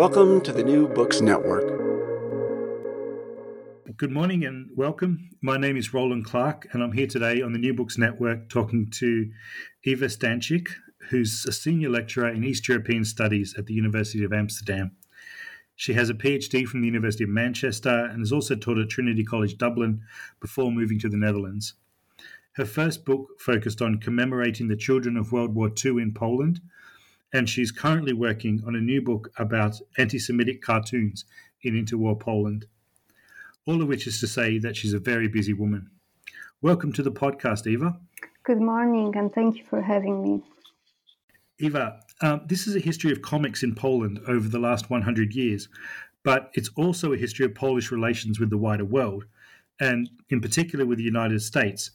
Welcome to the New Books Network. Good morning and welcome. My name is Roland Clark, and I'm here today on the New Books Network talking to Eva Stanczyk, who's a senior lecturer in East European Studies at the University of Amsterdam. She has a PhD from the University of Manchester and has also taught at Trinity College Dublin before moving to the Netherlands. Her first book focused on commemorating the children of World War II in Poland, and she's currently working on a new book about anti Semitic cartoons in interwar Poland. All of which is to say that she's a very busy woman. Welcome to the podcast, Eva. Good morning, and thank you for having me. Eva, um, this is a history of comics in Poland over the last 100 years, but it's also a history of Polish relations with the wider world, and in particular with the United States,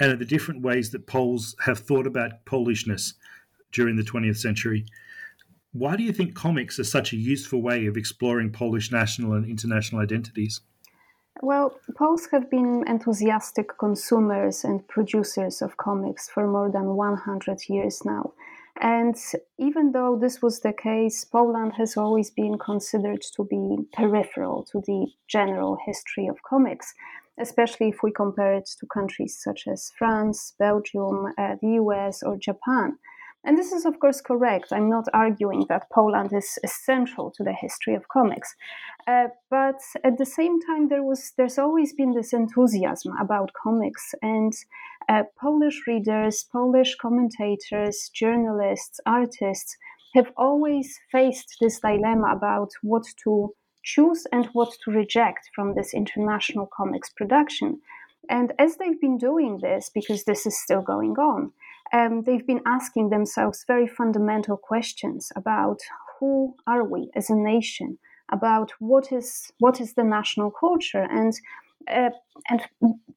and of the different ways that Poles have thought about Polishness during the 20th century. Why do you think comics are such a useful way of exploring Polish national and international identities? Well, Poles have been enthusiastic consumers and producers of comics for more than 100 years now. And even though this was the case, Poland has always been considered to be peripheral to the general history of comics, especially if we compare it to countries such as France, Belgium, uh, the US, or Japan. And this is, of course, correct. I'm not arguing that Poland is essential to the history of comics. Uh, but at the same time, there was there's always been this enthusiasm about comics, and uh, Polish readers, Polish commentators, journalists, artists have always faced this dilemma about what to choose and what to reject from this international comics production. And as they've been doing this, because this is still going on, um, they've been asking themselves very fundamental questions about who are we as a nation, about what is what is the national culture, and uh, and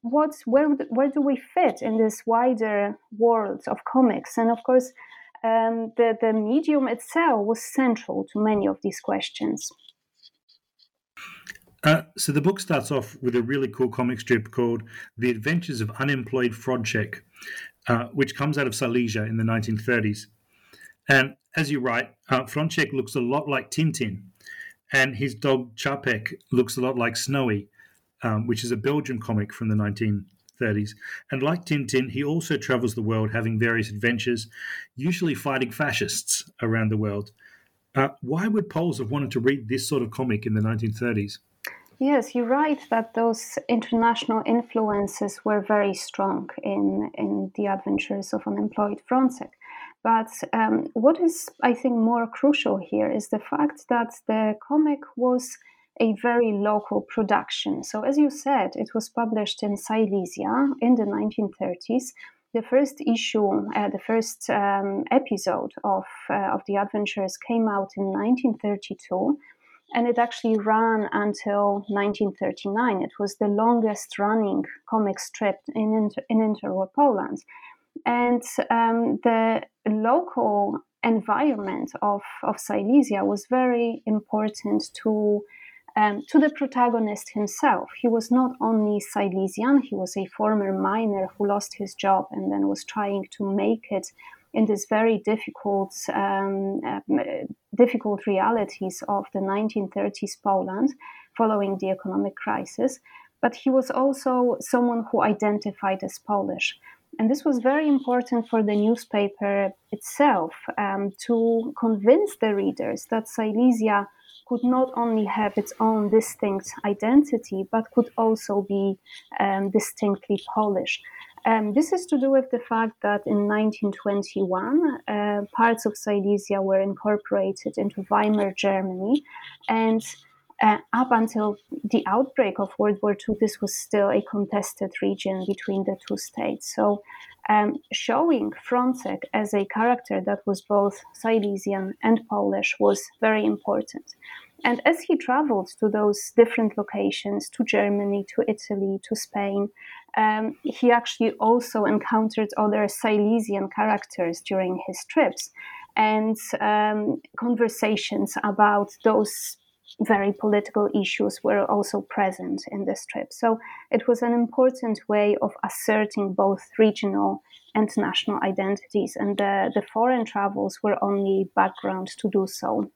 what where where do we fit in this wider world of comics? And of course, um, the the medium itself was central to many of these questions. Uh, so the book starts off with a really cool comic strip called "The Adventures of Unemployed Froncek," uh, which comes out of Silesia in the 1930s. And as you write, uh, looks a lot like Tintin, and his dog Chapek looks a lot like Snowy, um, which is a Belgian comic from the 1930s. And like Tintin, he also travels the world having various adventures, usually fighting fascists around the world. Uh, why would Poles have wanted to read this sort of comic in the 1930s? Yes, you're right that those international influences were very strong in, in the adventures of unemployed Froncek. But um, what is, I think, more crucial here is the fact that the comic was a very local production. So, as you said, it was published in Silesia in the 1930s. The first issue, uh, the first um, episode of, uh, of the adventures came out in 1932 and it actually ran until 1939. It was the longest running comic strip in, inter- in interwar Poland. And um, the local environment of, of Silesia was very important to um, to the protagonist himself. He was not only Silesian, he was a former miner who lost his job and then was trying to make it in this very difficult, um, uh, difficult realities of the 1930s Poland following the economic crisis. But he was also someone who identified as Polish. And this was very important for the newspaper itself um, to convince the readers that Silesia could not only have its own distinct identity, but could also be um, distinctly Polish. Um, this is to do with the fact that in 1921, uh, parts of Silesia were incorporated into Weimar Germany, and uh, up until the outbreak of World War II, this was still a contested region between the two states. So, um, showing Froncek as a character that was both Silesian and Polish was very important. And as he traveled to those different locations, to Germany, to Italy, to Spain, um, he actually also encountered other Silesian characters during his trips. And um, conversations about those very political issues were also present in this trip. So it was an important way of asserting both regional and national identities, and the, the foreign travels were only background to do so.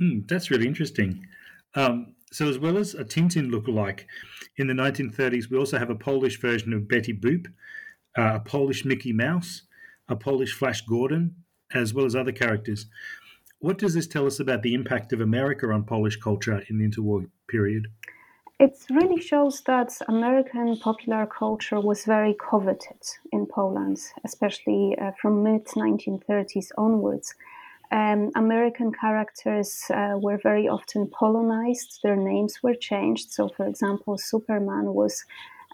Mm, that's really interesting. Um, so, as well as a Tintin look-alike, in the 1930s, we also have a Polish version of Betty Boop, uh, a Polish Mickey Mouse, a Polish Flash Gordon, as well as other characters. What does this tell us about the impact of America on Polish culture in the interwar period? It really shows that American popular culture was very coveted in Poland, especially uh, from mid 1930s onwards. Um, American characters uh, were very often Polonized; their names were changed. So, for example, Superman was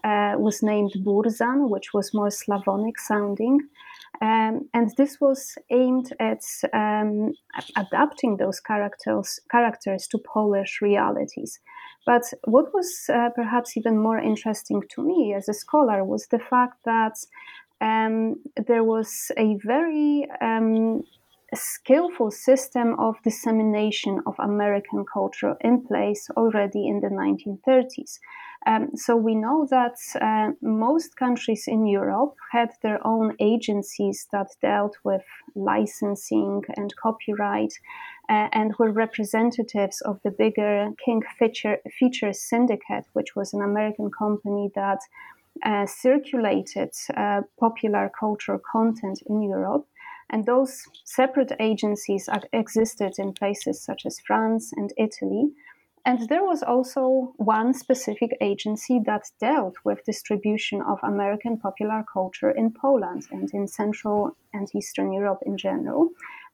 uh, was named Burzan, which was more Slavonic sounding. Um, and this was aimed at um, adapting those characters characters to Polish realities. But what was uh, perhaps even more interesting to me as a scholar was the fact that um, there was a very um, skillful system of dissemination of American culture in place already in the 1930s. Um, so we know that uh, most countries in Europe had their own agencies that dealt with licensing and copyright uh, and were representatives of the bigger King Feature, Syndicate, which was an American company that uh, circulated uh, popular cultural content in Europe. And those separate agencies existed in places such as France and Italy. And there was also one specific agency that dealt with distribution of American popular culture in Poland and in Central and Eastern Europe in general.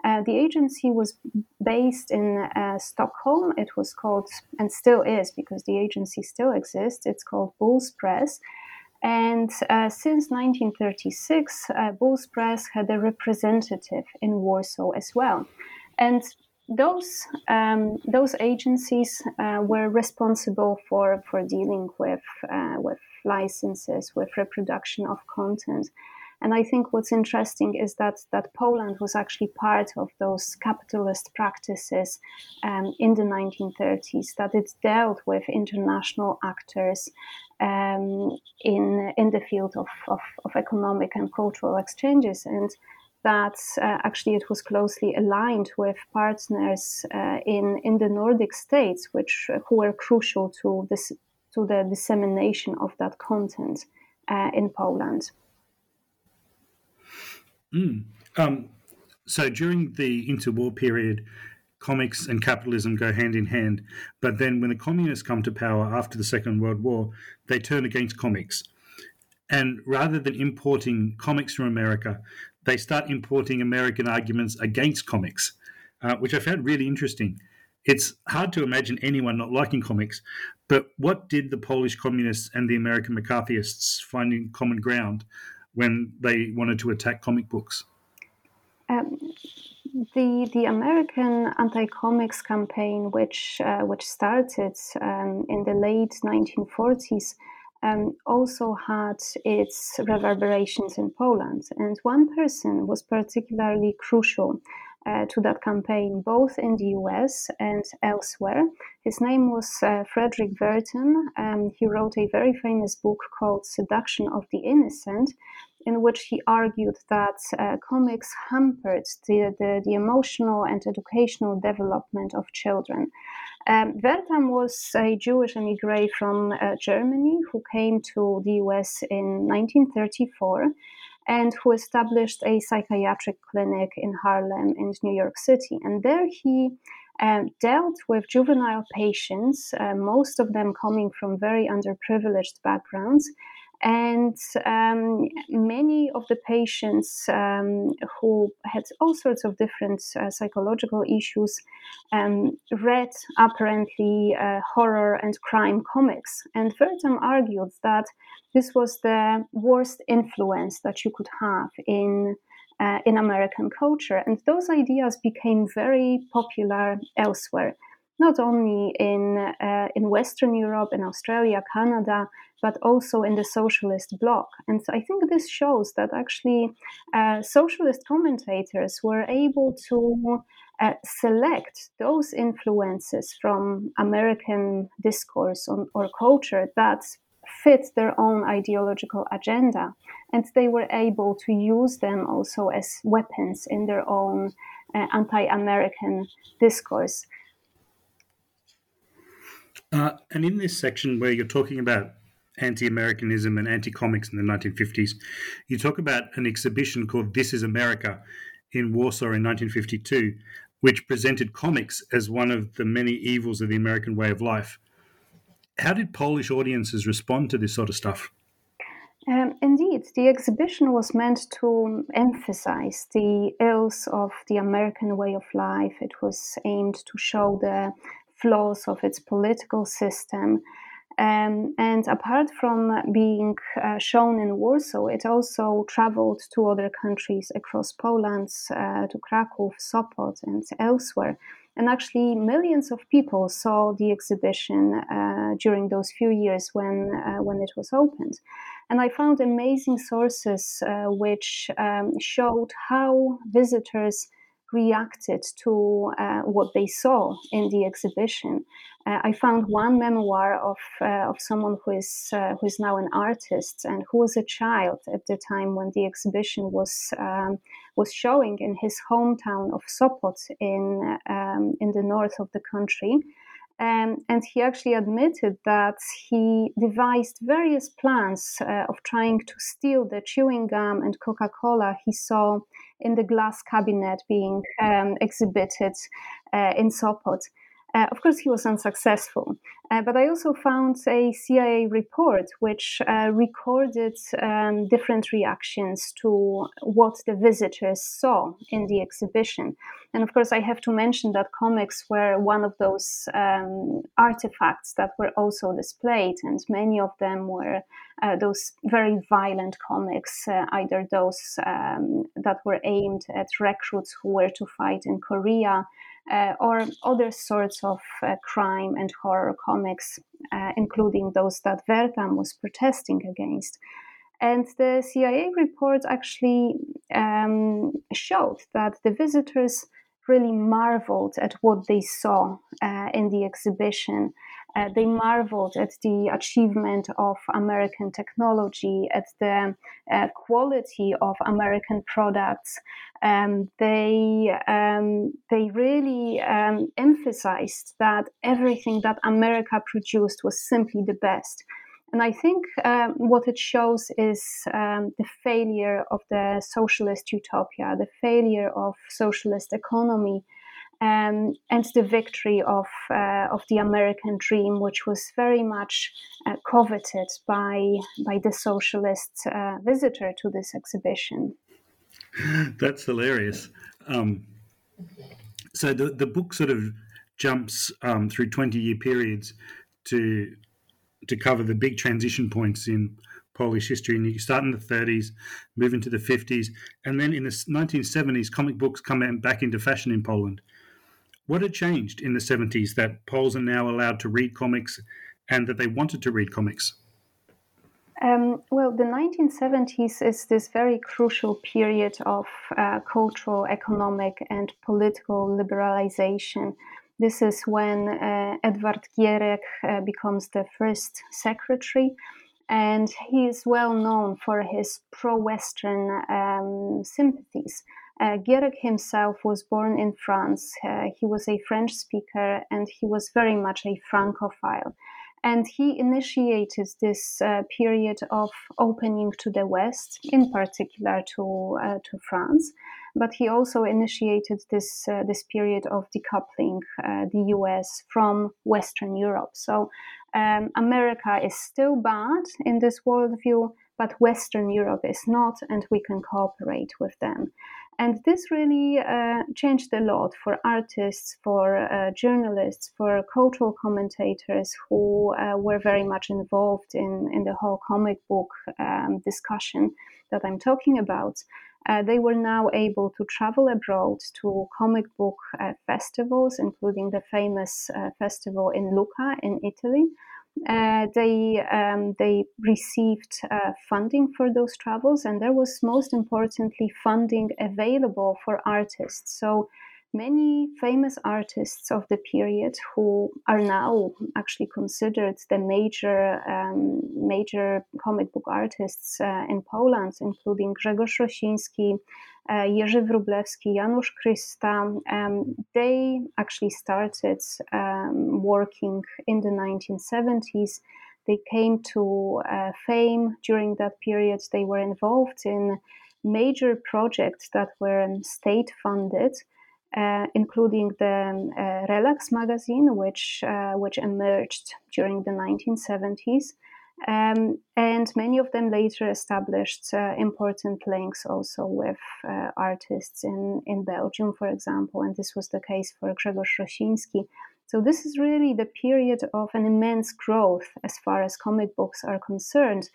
Uh, the agency was based in uh, Stockholm. It was called, and still is because the agency still exists, it's called Bulls Press. And uh, since 1936, uh, Bulls Press had a representative in Warsaw as well. And those um, those agencies uh, were responsible for for dealing with uh, with licenses, with reproduction of content. And I think what's interesting is that that Poland was actually part of those capitalist practices um, in the 1930s. That it dealt with international actors um, in in the field of, of, of economic and cultural exchanges and that uh, actually it was closely aligned with partners uh, in in the Nordic states, which uh, who were crucial to this to the dissemination of that content uh, in Poland. Mm. Um, so during the interwar period, comics and capitalism go hand in hand. But then when the communists come to power after the Second World War, they turn against comics. And rather than importing comics from America, they start importing American arguments against comics, uh, which I found really interesting. It's hard to imagine anyone not liking comics, but what did the Polish communists and the American McCarthyists find in common ground when they wanted to attack comic books? Um, the the American anti-comics campaign, which uh, which started um, in the late 1940s, um, also had its reverberations in Poland. And one person was particularly crucial uh, to that campaign, both in the US and elsewhere. His name was uh, Fredric Wertham. Um, he wrote a very famous book called Seduction of the Innocent, in which he argued that uh, comics hampered the, the, the, emotional and educational development of children. Um, Wertham was a Jewish emigre from uh, Germany who came to the US in 1934 and who established a psychiatric clinic in Harlem in New York City. And there he um, dealt with juvenile patients, uh, most of them coming from very underprivileged backgrounds, and um, many of the patients um, who had all sorts of different uh, psychological issues um, read apparently uh, horror and crime comics. And Wertham argued that this was the worst influence that you could have in. Uh, in American culture, and those ideas became very popular elsewhere not only in uh, in Western Europe, in Australia, Canada, but also in the socialist bloc. And so I think this shows that actually uh, socialist commentators were able to uh, select those influences from American discourse on, or culture that fit their own ideological agenda. And they were able to use them also as weapons in their own uh, anti American discourse. Uh, and in this section where you're talking about anti-Americanism and anti-comics in the 1950s, you talk about an exhibition called "This Is America" in Warsaw in 1952, which presented comics as one of the many evils of the American way of life. How did Polish audiences respond to this sort of stuff? Um, indeed, the exhibition was meant to emphasize the ills of the American way of life. It was aimed to show the flaws of its political system. Um, and apart from being uh, shown in Warsaw, it also traveled to other countries across Poland, uh, to Krakow, Sopot, and elsewhere. And actually, millions of people saw the exhibition uh, during those few years when uh, when it was opened. And I found amazing sources uh, which um, showed how visitors reacted to uh, what they saw in the exhibition. Uh, I found one memoir of uh, of someone who is uh, who is now an artist and who was a child at the time when the exhibition was um, was showing in his hometown of Sopot in um, in the north of the country. Um, and he actually admitted that he devised various plans uh, of trying to steal the chewing gum and Coca Cola he saw in the glass cabinet being um, exhibited uh, in Sopot. Uh, of course, he was unsuccessful. Uh, but I also found a CIA report which uh, recorded um, different reactions to what the visitors saw in the exhibition. And of course, I have to mention that comics were one of those um, artifacts that were also displayed, and many of them were uh, those very violent comics, uh, either those um, that were aimed at recruits who were to fight in Korea uh, or other sorts of uh, crime and horror comics, uh, including those that Wertham was protesting against. And the CIA report actually um, showed that the visitors really marveled at what they saw uh, in the exhibition. Uh, they marveled at the achievement of American technology, at the uh, quality of American products. Um, they um, they really um, emphasized that everything that America produced was simply the best. And I think um, what it shows is um, the failure of the socialist utopia, the failure of socialist economy, um, and the victory of uh, of the American dream, which was very much uh, coveted by by the socialist uh, visitor to this exhibition. That's hilarious. Um, so the the book sort of jumps um, through twenty year periods to to cover the big transition points in Polish history. And you start in the 30s, move into the 50s, and then in the 1970s, comic books come back into fashion in Poland. What had changed in the 70s that Poles are now allowed to read comics and that they wanted to read comics? Um, well, the 1970s is this very crucial period of uh, cultural, economic, and political liberalization. This is when uh, Edward Gierek uh, becomes the first secretary, and he is well known for his pro Western um, sympathies. Uh, himself was born in France. Uh, he was a French speaker and he was very much a Francophile. And he initiated this uh, period of opening to the West, in particular to, uh, to France. But he also initiated this, uh, this period of decoupling uh, the US from Western Europe. So um, America is still bad in this worldview, but Western Europe is not, and we can cooperate with them. And this really uh, changed a lot for artists, for uh, journalists, for cultural commentators who uh, were very much involved in, in the whole comic book um, discussion that I'm talking about. Uh, they were now able to travel abroad to comic book uh, festivals, including the famous uh, festival in Lucca in Italy, uh, they um, they received uh, funding for those travels, and there was most importantly funding available for artists. So many famous artists of the period who are now actually considered the major um, major comic book artists uh, in Poland, including Grzegorz Rosiński, uh, Jerzy Wróblewski, Janusz Christa, um, they actually started um, working in the 1970s. They came to uh, fame during that period. They were involved in major projects that were state funded. Uh, including the uh, Relax magazine, which uh, which emerged during the 1970s, um, and many of them later established uh, important links also with uh, artists in, in Belgium, for example, and this was the case for Grzegorz Rosiński. So, this is really the period of an immense growth as far as comic books are concerned.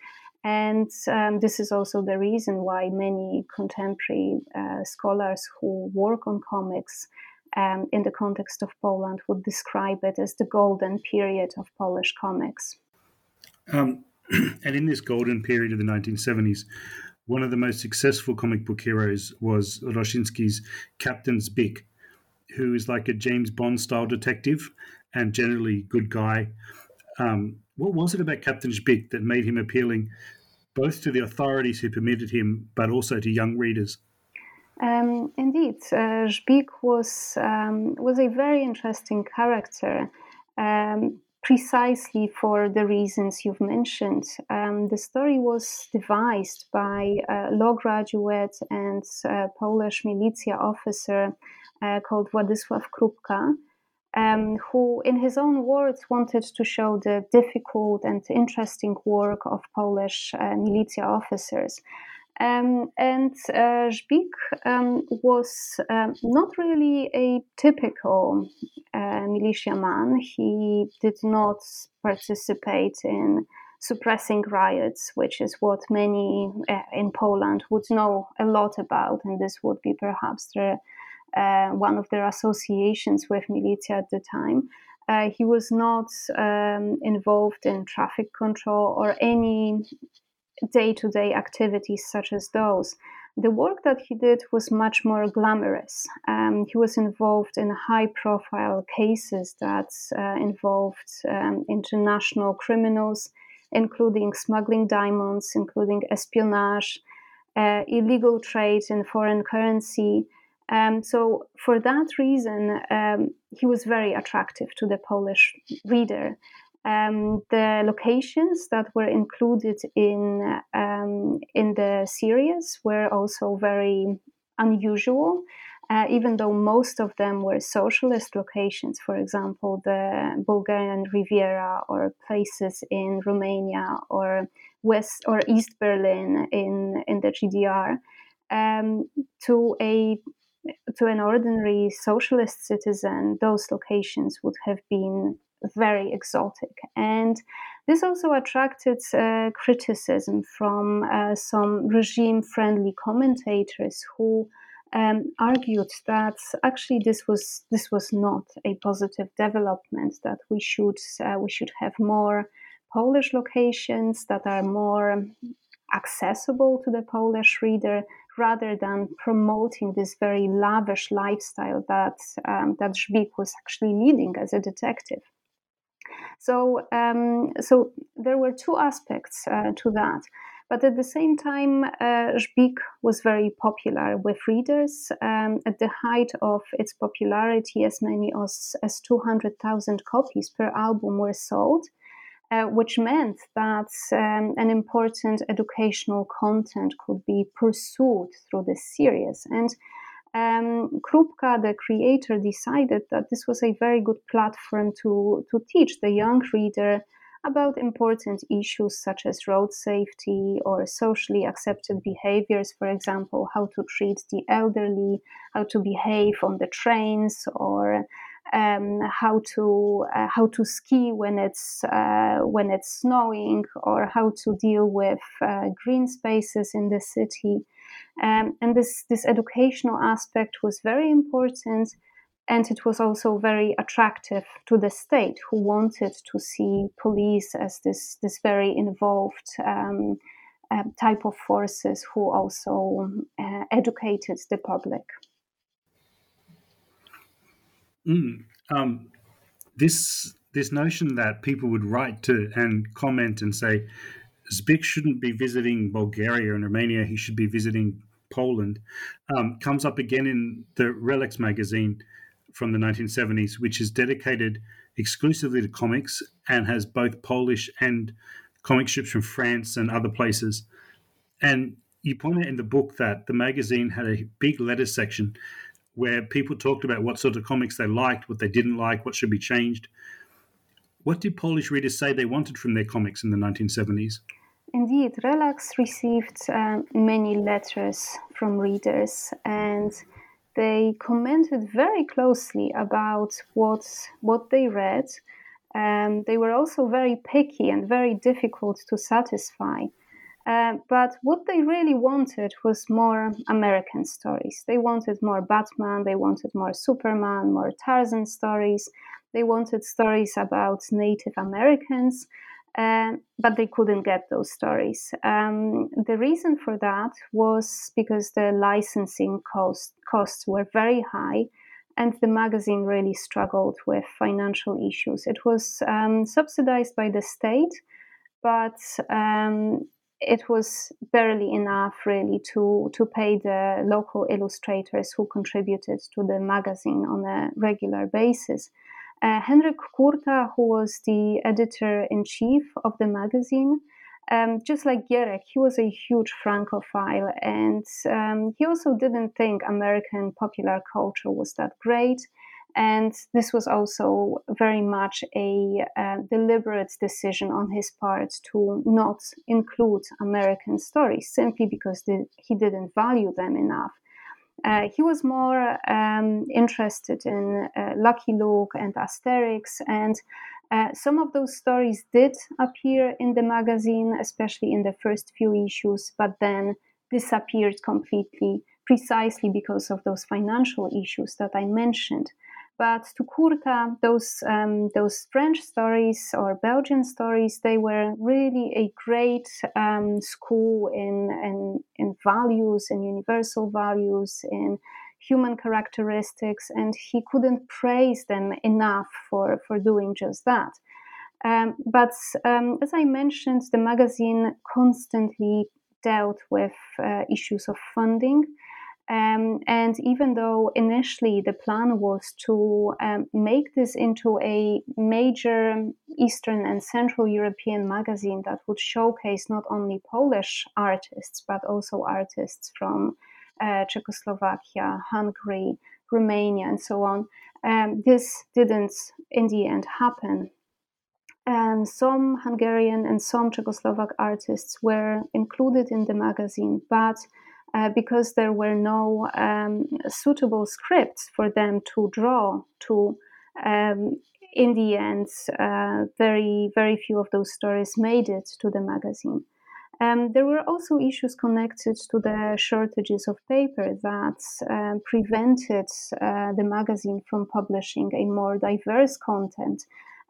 And um, this is also the reason why many contemporary uh, scholars who work on comics um, in the context of Poland would describe it as the golden period of Polish comics. Um, and in this golden period of the 1970s, one of the most successful comic book heroes was Rosiński's Captain Żbik, who is like a James Bond style detective and generally good guy. Um, what was it about Captain Żbik that made him appealing both to the authorities who permitted him, but also to young readers? Um, indeed, uh, was um, was a very interesting character. Um, precisely for the reasons you've mentioned. Um, the story was devised by a law graduate and Polish militia officer uh, called Władysław Krupka. Um, who, in his own words, wanted to show the difficult and interesting work of Polish uh, militia officers. Um, and uh, Żbik um, was um, not really a typical uh, militiaman. He did not participate in suppressing riots, which is what many uh, in Poland would know a lot about, and this would be perhaps the, uh, one of their associations with militia at the time. Uh, he was not um, involved in traffic control or any day to day activities such as those. The work that he did was much more glamorous. Um, he was involved in high profile cases that uh, involved um, international criminals, including smuggling diamonds, including espionage, uh, illegal trade in foreign currency. Um, so, for that reason, um, he was very attractive to the Polish reader. Um, the locations that were included in um, in the series were also very unusual, uh, even though most of them were socialist locations. For example, the Bulgarian Riviera or places in Romania or West or East Berlin in in the GDR. Um, to a to an ordinary socialist citizen, those locations would have been very exotic. And this also attracted uh, criticism from uh, some regime friendly commentators who um, argued that actually this was this was not a positive development that we should uh, we should have more Polish locations that are more accessible to the Polish reader rather than promoting this very lavish lifestyle that um, that Żbik was actually leading as a detective. So, um, so there were two aspects uh, to that. But at the same time, uh, was very popular with readers. Um, at the height of its popularity, as many as, as 200,000 copies per album were sold. Uh, which meant that um, an important educational content could be pursued through this series. And um, Krupka, the creator, decided that this was a very good platform to, to teach the young reader about important issues such as road safety or socially accepted behaviors, for example, how to treat the elderly, how to behave on the trains, or um, how to uh, how to ski when it's uh, when it's snowing, or how to deal with uh, green spaces in the city. Um, and this this educational aspect was very important, and it was also very attractive to the state, who wanted to see police as this this very involved. Um, uh, type of forces who also uh, educated the public. Mm. Um, this this notion that people would write to and comment and say Żbik shouldn't be visiting Bulgaria and Romania; he should be visiting Poland, um, comes up again in the Relax magazine from the 1970s, which is dedicated exclusively to comics and has both Polish and comic strips from France and other places. And you point out in the book that the magazine had a big letter section where people talked about what sort of comics they liked, what they didn't like, what should be changed. What did Polish readers say they wanted from their comics in the 1970s? Indeed, Relax received um, many letters from readers, and they commented very closely about what what they read. Um, they were also very picky and very difficult to satisfy. Uh, but what they really wanted was more American stories. They wanted more Batman, they wanted more Superman, more Tarzan stories. They wanted stories about Native Americans, uh, but they couldn't get those stories. Um, the reason for that was because the licensing cost, costs were very high and the magazine really struggled with financial issues. It was um, subsidized by the state, but um, it was barely enough really to to pay the local illustrators who contributed to the magazine on a regular basis. Uh, Henryk Kurta, who was the editor in chief of the magazine, um, just like Gierek, he was a huge Francophile, and um, he also didn't think American popular culture was that great. And this was also very much a uh, deliberate decision on his part to not include American stories simply because the, he didn't value them enough. Uh, he was more um, interested in uh, Lucky Luke and Asterix, and uh, some of those stories did appear in the magazine, especially in the first few issues, but then disappeared completely precisely because of those financial issues that I mentioned. But to Kurta, those um, those French stories or Belgian stories, they were really a great um, school in, in in values, in universal values, in human characteristics, and he couldn't praise them enough for for doing just that. Um, but um, as I mentioned, the magazine constantly dealt with uh, issues of funding um, and even though initially the plan was to um, make this into a major Eastern and Central European magazine that would showcase not only Polish artists, but also artists from uh, Czechoslovakia, Hungary, Romania, and so on, um, this didn't in the end happen. And some Hungarian and some Czechoslovak artists were included in the magazine, but uh, because there were no um, suitable scripts for them to draw to. Um, in the end, uh, very, very few of those stories made it to the magazine. Um, there were also issues connected to the shortages of paper that uh, prevented uh, the magazine from publishing a more diverse content.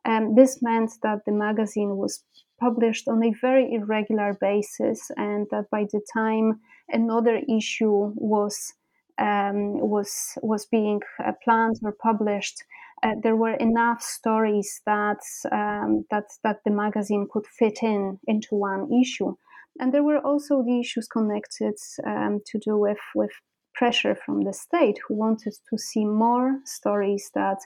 Um, this meant that the magazine was published on a very irregular basis, and that by the time another issue was um, was was being uh, planned or published, uh, there were enough stories that um, that that the magazine could fit in into one issue, and there were also the issues connected um, to do with with pressure from the state, who wanted to see more stories that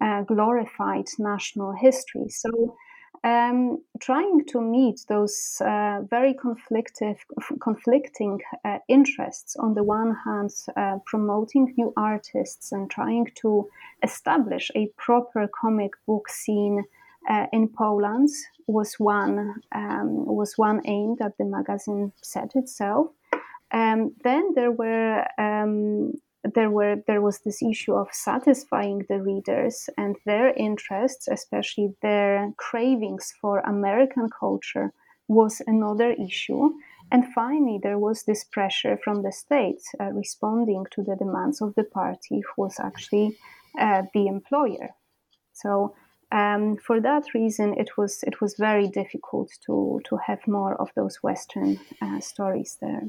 uh, glorified national history. So um, trying to meet those uh, very conflictive, conflicting uh, interests. On the one hand, uh, promoting new artists and trying to establish a proper comic book scene uh, in Poland was one um, was one aim that the magazine set itself. Um, then there were um, there were there was this issue of satisfying the readers and their interests, especially their cravings for American culture, was another issue. And finally, there was this pressure from the state uh, responding to the demands of the party, who was actually uh, the employer. So, um, for that reason, it was it was very difficult to to have more of those Western uh, stories there.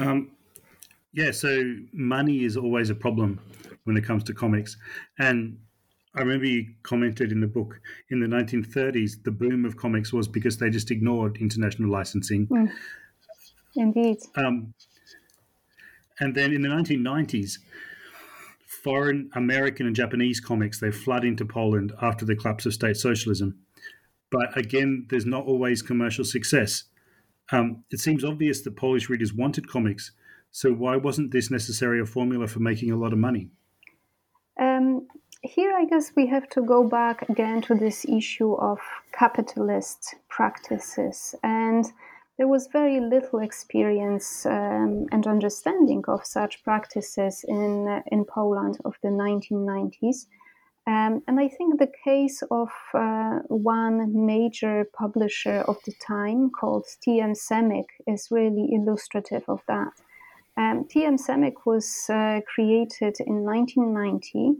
Um, yeah, so money is always a problem when it comes to comics. And I remember you commented in the book in the 1930s, the boom of comics was because they just ignored international licensing. Mm. Indeed. Um, and then in the 1990s, foreign American and Japanese comics they flood into Poland after the collapse of state socialism. But again, there's not always commercial success. Um, it seems obvious that Polish readers wanted comics, so why wasn't this necessarily a formula for making a lot of money? Um, here, I guess we have to go back again to this issue of capitalist practices. And there was very little experience um, and understanding of such practices in, in Poland of the 1990s. Um, and I think the case of uh, one major publisher of the time called TM Semic is really illustrative of that. Um, TM Semic was uh, created in 1990.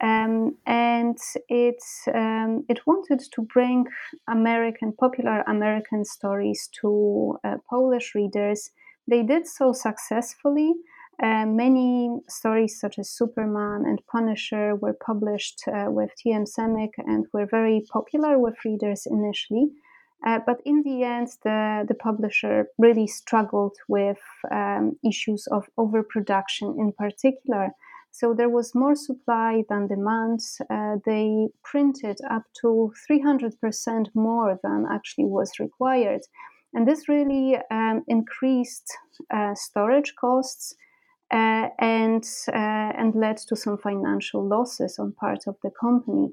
Um, and it um, it wanted to bring American popular American stories to uh, Polish readers. They did so successfully, uh, many stories such as Superman and Punisher were published uh, with TM Semic and were very popular with readers initially. Uh, but in the end, the, the publisher really struggled with um, issues of overproduction in particular. So there was more supply than demand. Uh, they printed up to 300% more than actually was required. And this really um, increased uh, storage costs uh, and uh, and led to some financial losses on part of the company.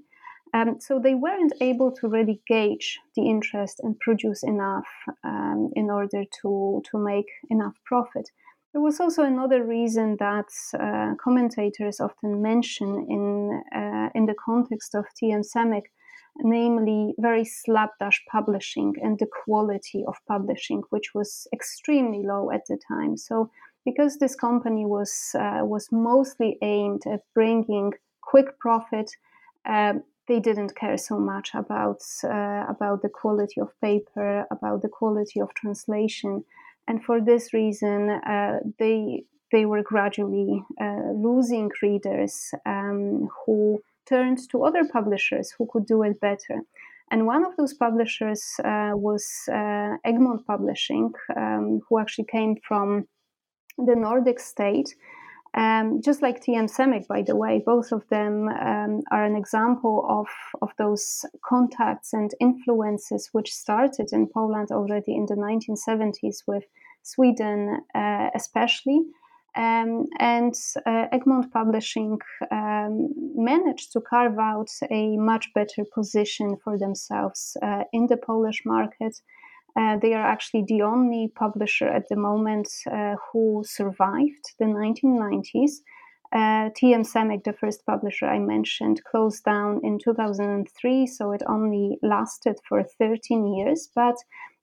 Um, so they weren't able to really gauge the interest and produce enough um, in order to to make enough profit. There was also another reason that uh, commentators often mention in uh, in the context of TM Semic, namely very slapdash publishing and the quality of publishing, which was extremely low at the time. So because this company was uh, was mostly aimed at bringing quick profit, uh, they didn't care so much about uh, about the quality of paper, about the quality of translation, and for this reason, uh, they they were gradually uh, losing readers um, who turned to other publishers who could do it better. And one of those publishers uh, was Egmont Publishing, um, who actually came from the Nordic state. Um, just like TM Semic, by the way, both of them um, are an example of, of those contacts and influences which started in Poland already in the 1970s with Sweden, uh, especially. Um, and uh, Egmont Publishing um, managed to carve out a much better position for themselves uh, in the Polish market. Uh, they are actually the only publisher at the moment uh, who survived the 1990s. Uh, TM Semic, the first publisher I mentioned, closed down in 2003, so it only lasted for 13 years. But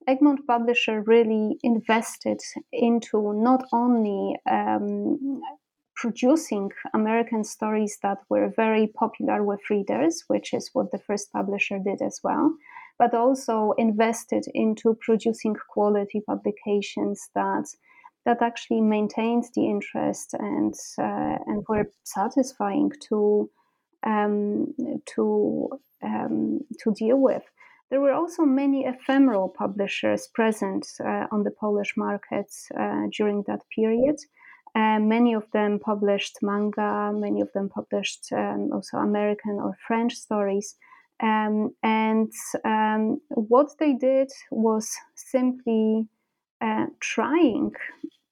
Egmont Publisher really invested into not only um, producing American stories that were very popular with readers, which is what the first publisher did as well, but also invested into producing quality publications that that actually maintained the interest and uh, and were satisfying to um, to um, to deal with. There were also many ephemeral publishers present uh, on the Polish markets uh, during that period. Uh, many of them published manga, many of them published um, also American or French stories. Um, and um, what they did was simply uh, trying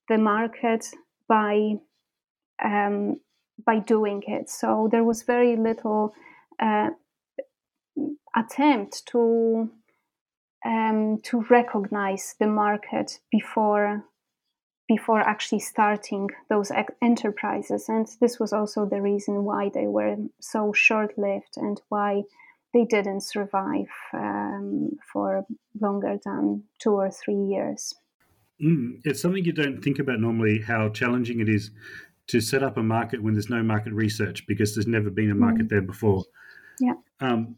the market by um, by doing it. So there was very little uh, attempt to um, to recognize the market before before actually starting those enterprises and this was also the reason why they were so short-lived and why they didn't survive um, for longer than two or three years mm, it's something you don't think about normally how challenging it is to set up a market when there's no market research because there's never been a market mm. there before yeah um,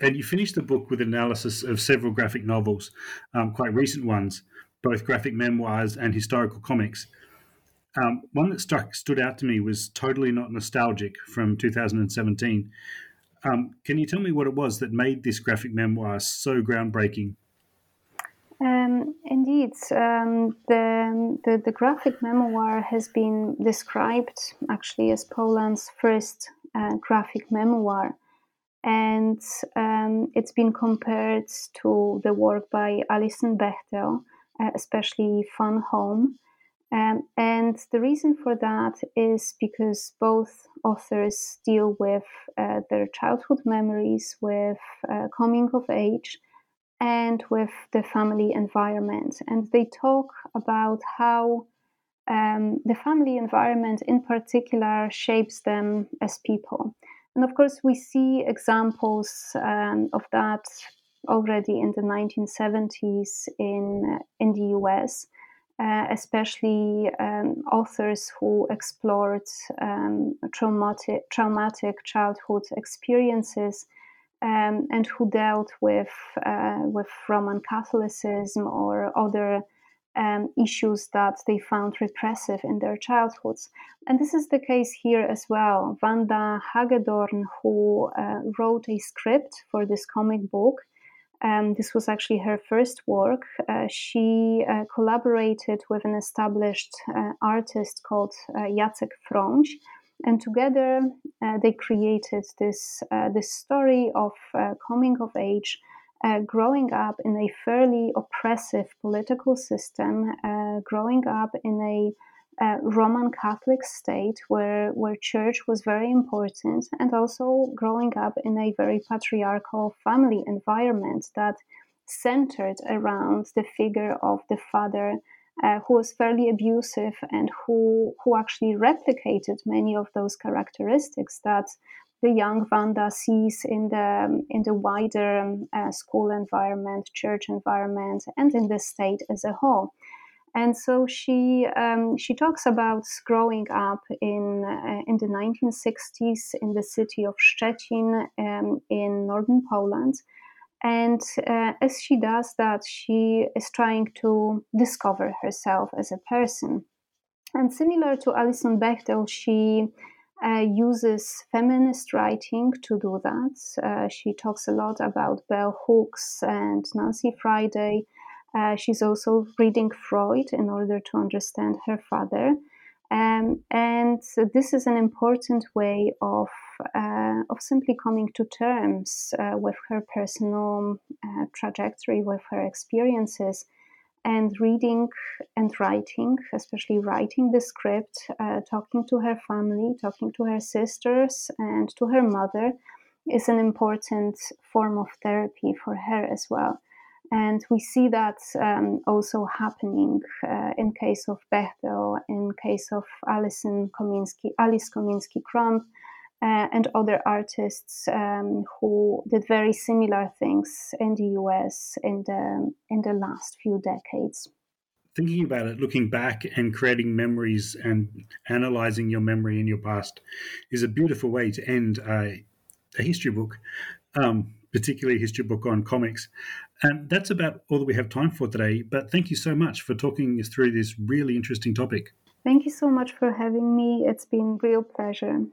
and you finished the book with analysis of several graphic novels, um, quite recent ones, both graphic memoirs and historical comics. Um, one that struck stood out to me was totally not nostalgic from 2017. Um, can you tell me what it was that made this graphic memoir so groundbreaking? Um, indeed, um, the, the, the graphic memoir has been described actually as Poland's first uh, graphic memoir and um, it's been compared to the work by Alison Bechdel, uh, especially Fun Home. Um, and the reason for that is because both authors deal with uh, their childhood memories, with uh, coming of age, and with the family environment. And they talk about how um, the family environment, in particular, shapes them as people. And of course, we see examples um, of that already in the 1970s in, in the US, uh, especially um, authors who explored um, traumatic, traumatic childhood experiences um, and who dealt with, uh, with Roman Catholicism or other um, issues that they found repressive in their childhoods. And this is the case here as well. Wanda Hagedorn, who uh, wrote a script for this comic book, um, this was actually her first work. Uh, she uh, collaborated with an established uh, artist called uh, Jacek Frąś, and together uh, they created this this story of coming of age uh, growing up in a fairly oppressive political system, uh, growing up in a uh, Roman Catholic state where, where church was very important, and also growing up in a very patriarchal family environment that centered around the figure of the father. Uh, who was fairly abusive and who who actually replicated many of those characteristics that the young Wanda sees in the in the wider um, uh, school environment, church environment, and in the state as a whole. And so she um, she talks about growing up in uh, in the 1960s in the city of Szczecin um, in northern Poland. And uh, as she does that, she is trying to discover herself as a person. And similar to Alison Bechdel, she uh, uses feminist writing to do that. Uh, she talks a lot about bell hooks and Nancy Friday. Uh, she's also reading Freud in order to understand her father. Um, and this is an important way of, uh, of simply coming to terms uh, with her personal uh, trajectory, with her experiences. and reading and writing, especially writing the script, uh, talking to her family, talking to her sisters, and to her mother is an important form of therapy for her as well. And we see that um, also happening uh, in case of Bechdel, in case of Alison Kominsky, Aline Kominsky Crumb, uh, and other artists um, who did very similar things in the US in the in the last few decades. Thinking about it, looking back and creating memories and analyzing your memory in your past is a beautiful way to end a, a history book, um, particularly a history book on comics. And that's about all that we have time for today. But thank you so much for talking us through this really interesting topic. Thank you so much for having me. It's been real pleasure.